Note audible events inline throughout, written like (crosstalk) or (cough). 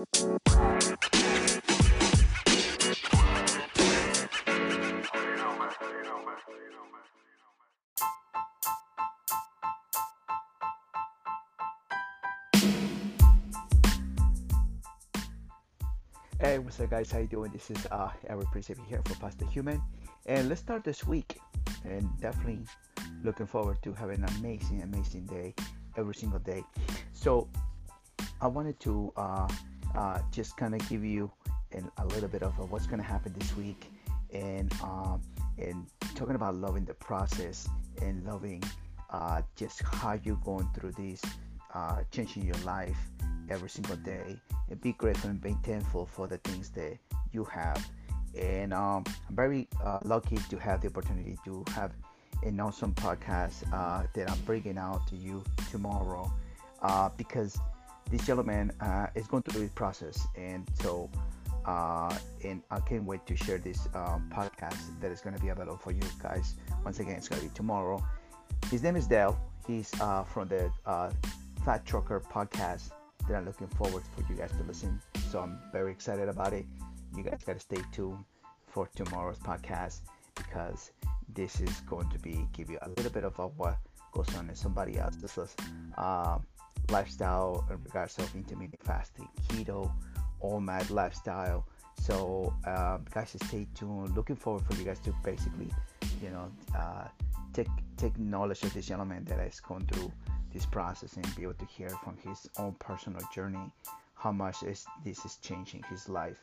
Hey, what's up, guys? How you doing? This is uh, Eric Principe here for Faster Human, and let's start this week. And definitely looking forward to having an amazing, amazing day every single day. So I wanted to uh, uh, just kind of give you an, a little bit of what's going to happen this week, and um, and talking about loving the process and loving uh, just how you're going through this, uh, changing your life every single day and be grateful and be thankful for the things that you have. And um, I'm very uh, lucky to have the opportunity to have an awesome podcast uh, that I'm bringing out to you tomorrow because this gentleman uh, is going through this process. And so, uh, and I can't wait to share this um, podcast that is going to be available for you guys. Once again, it's going to be tomorrow. His name is Dale. He's uh, from the Fat Trucker podcast that I'm looking forward for you guys to listen. So I'm very excited about it. You guys got to stay tuned for tomorrow's podcast because this is going to be give you a little bit of what goes on in somebody else's uh, lifestyle in regards of intermittent fasting, keto, OMAD lifestyle. So uh, guys, stay tuned. Looking forward for you guys to basically, you know, uh, take take knowledge of this gentleman that has gone through this process and be able to hear from his own personal journey how much is this is changing his life.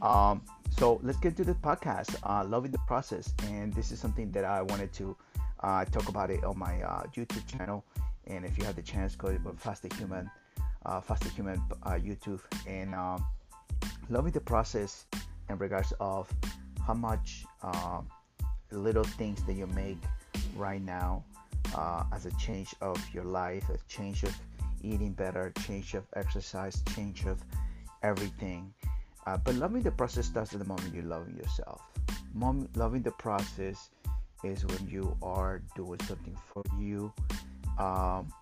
Um, so let's get to the podcast. Uh, loving the process, and this is something that I wanted to uh, talk about it on my uh, YouTube channel. And if you have the chance, go to Faster Human, uh, Faster Human uh, YouTube, and um, loving the process in regards of how much uh, little things that you make right now uh, as a change of your life, a change of eating better, change of exercise, change of everything. Uh, but loving the process starts at the moment you love yourself. Mom, loving the process is when you are doing something for you. Um,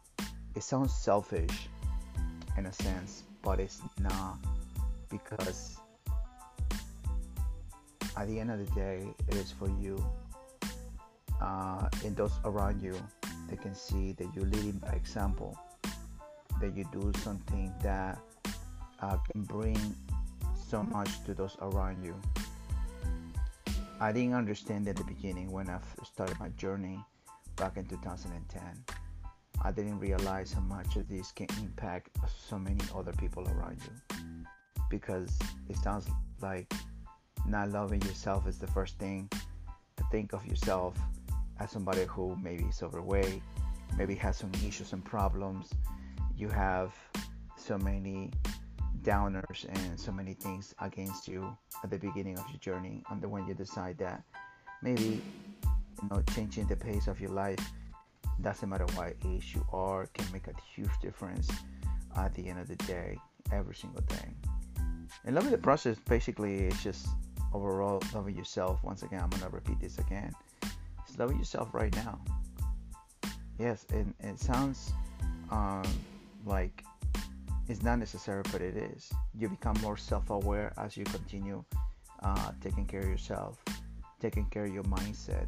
it sounds selfish in a sense, but it's not because at the end of the day, it is for you. Uh, and those around you they can see that you're leading by example that you do something that uh, can bring so much to those around you. I didn't understand at the beginning when i started my journey back in 2010 i didn't realize how much of this can impact so many other people around you. Because it sounds like not loving yourself is the first thing to think of yourself as somebody who maybe is overweight, maybe has some issues and problems, you have so many downers and so many things against you at the beginning of your journey and then when you decide that maybe you know changing the pace of your life doesn't matter what age you are can make a huge difference at the end of the day every single day and loving the process basically is just overall loving yourself once again i'm gonna repeat this again loving yourself right now. Yes, and, it sounds um, like it's not necessary, but it is. You become more self-aware as you continue uh, taking care of yourself, taking care of your mindset,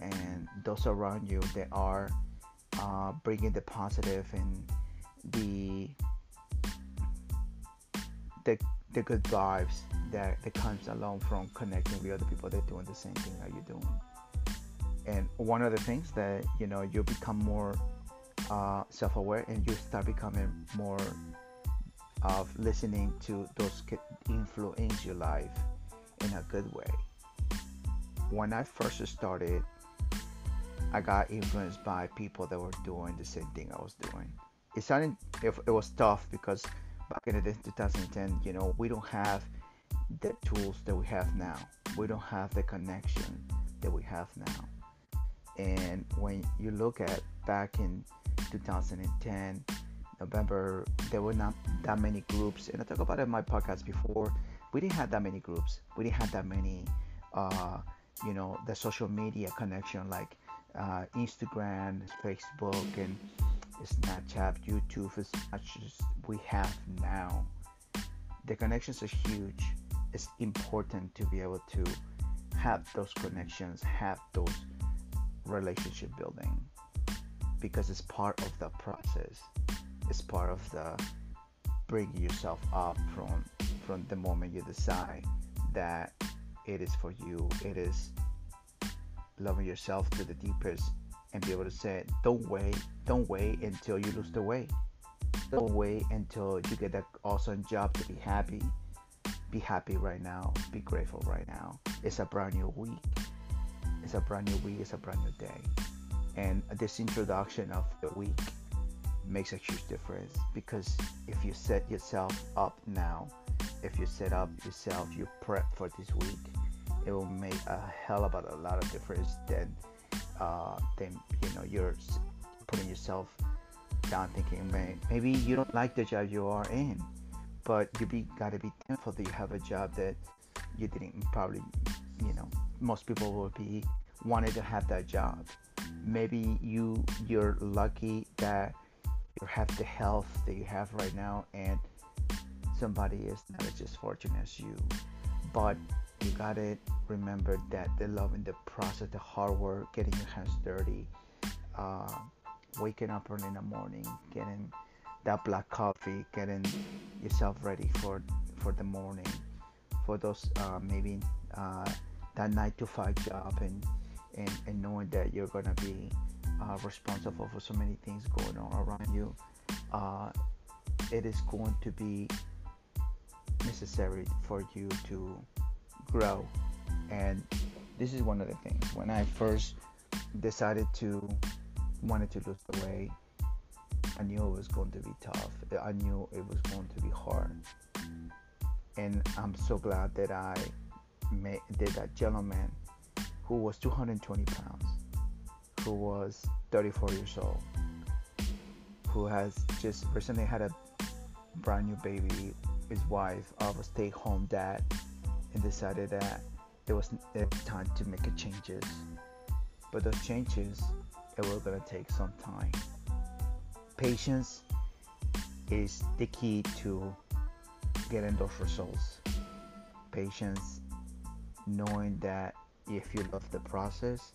and those around you that are uh, bringing the positive and the the the good vibes that, that comes along from connecting with other people that are doing the same thing that you're doing. And one of the things that you know you become more uh, self-aware and you start becoming more of listening to those that influence your life in a good way. When i first started i got influenced by people that were doing the same thing i was doing it sounded it, it was tough because back in the 2010 you know we don't have the tools that we have now we don't have the connection that we have now and when you look at back in 2010, November, there were not that many groups. And I talked about it in my podcast before. We didn't have that many groups. We didn't have that many, uh, you know, the social media connection like uh, Instagram, Facebook, and Snapchat, YouTube as much as we have now. the connections are huge. It's important to be able to have those connections, have those relationship building because it's part of the process. It's part of the bringing yourself up from from the moment you decide that it is for you. It is loving yourself to the deepest and be able to say, don't wait, don't wait until you lose the weight. Don't wait until you get that awesome job to be happy. Be happy right now. Be grateful right now. It's a brand new week. It's a brand new week. It's a brand new day. And this introduction of the week makes a huge difference because if you set yourself up now, if you set up yourself, you prep for this week, it will make a hell of a lot of difference than uh, then you know you're putting yourself down thinking maybe you don't like the job you are in but you be gotta be thankful that you have a job that you didn't probably you know most people will be wanted to have that job. Maybe you you're lucky that you have the health that you have right now and somebody is not as fortunate as you but you gotta remember that the love in the process, the hard work, getting your hands dirty, uh, waking up early in the morning, getting that black coffee, getting yourself ready for for the morning, for those uh, maybe uh, that nine to five job, and and, and knowing that you're gonna be uh, responsible for so many things going on around you, uh, it is going to be necessary for you to grow. And this is one of the things. When I first decided to wanted to lose the weight, I knew it was going to be tough. I knew it was going to be hard. And I'm so glad that I met did that gentleman who was 220 pounds, who was 34 years old, who has just recently had a brand new baby, his wife of a stay-home dad, and decided that it was time to make changes. But those changes, it was gonna take some time. Patience is the key to getting those results. Patience, knowing that if you love the process,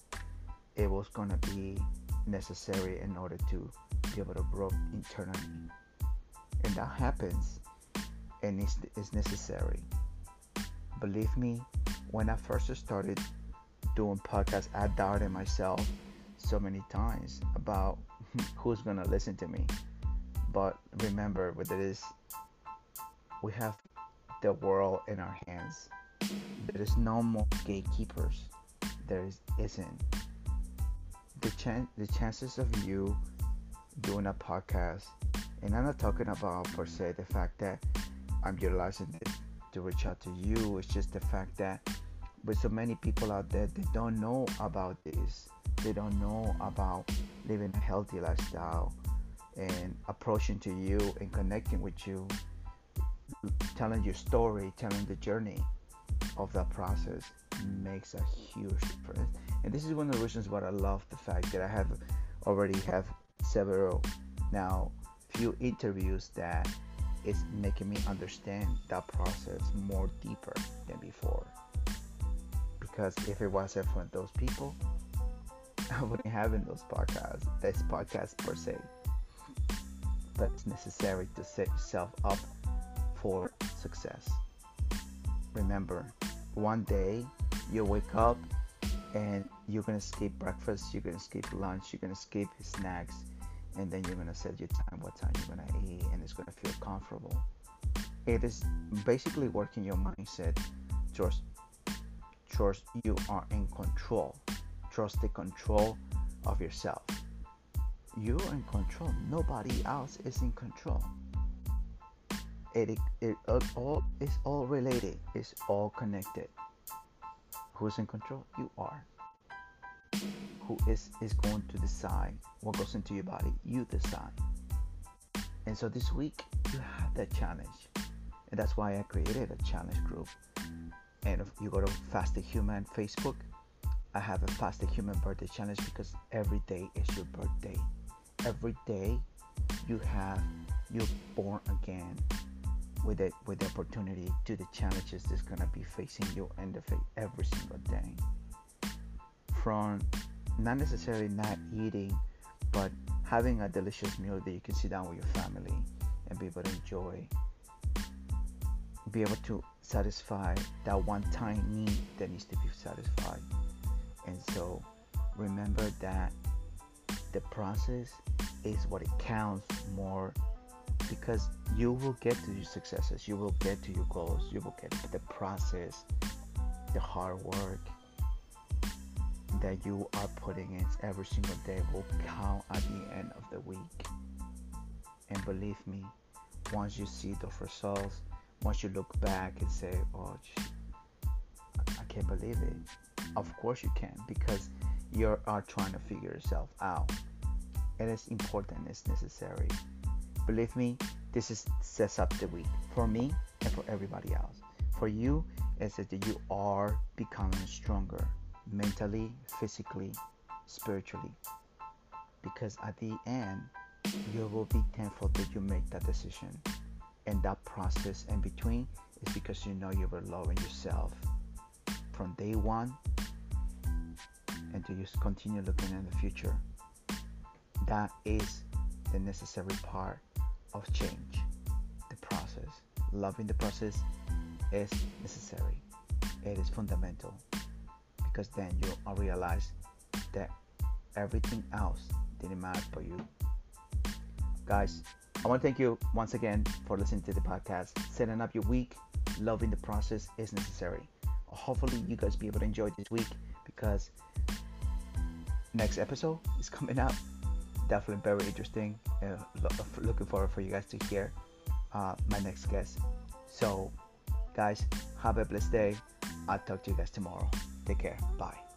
it was gonna be necessary in order to be able to grow internally. And that happens and it's, it's necessary believe me, when I first started doing podcasts, I doubted myself so many times about (laughs) who's gonna listen to me. But remember, with this, we have the world in our hands. There is no more gatekeepers. There is, isn't. The chance, the chances of you doing a podcast, and I'm not talking about per se the fact that I'm utilizing it to reach out to you. It's just the fact that with so many people out there, they don't know about this. They don't know about living a healthy lifestyle and approaching to you and connecting with you, telling your story, telling the journey of that process makes a huge difference. And this is one of the reasons why I love the fact that I have already have several now few interviews that is making me understand that process more deeper than before. Because if it wasn't for those people, (laughs) I wouldn't have in those podcasts, this podcast per se. But it's necessary to set yourself up for success. Remember, one day you wake up and you're gonna skip breakfast, you're gonna skip lunch, you're gonna skip snacks, and then you're gonna set your time what time you're gonna eat and it's gonna feel comfortable. It is basically working your mindset. Trust trust you are in control. Trust the control of yourself. You're in control. Nobody else is in control. It, it, it all is all related. It's all connected. Who's in control? You are who is, is going to decide what goes into your body. You decide. And so this week, you have that challenge. And that's why I created a challenge group. And if you go to Fast Human Facebook, I have a Fast Human birthday challenge because every day is your birthday. Every day you have, you're born again. with the with the opportunity to the challenges that's gonna be facing you in the face every single day. From not necessarily not eating, but having a delicious meal that you can sit down with your family and be able to enjoy, be able to satisfy that one time need that needs to be satisfied. And so remember that the process is what it counts more because you will get to your successes, you will get to your goals, you will get the process, the hard work that you are putting in every single day will count at the end of the week. And believe me, once you see those results, once you look back and say, oh, I can't believe it. Of course you can because you are trying to figure yourself out. It is important, it's necessary. Believe me, this is sets up the week for me and for everybody else. For you, it says that you are becoming stronger mentally, physically, spiritually. Because at the end, you will be thankful that you make that decision. And that process in between is because you know you were loving yourself from day one and to just continue looking in the future. That is the necessary part of change, the process. Loving the process is necessary, it is fundamental because then you'll realize that everything else didn't matter for you. Guys, I want to thank you once again for listening to the podcast. Setting up your week, loving the process is necessary. Hopefully, you guys be able to enjoy this week because next episode is coming up definitely very interesting. Uh, looking forward for you guys to hear uh, my next guest. So, guys, have a blessed day. I'll talk to you guys tomorrow. Take care. Bye.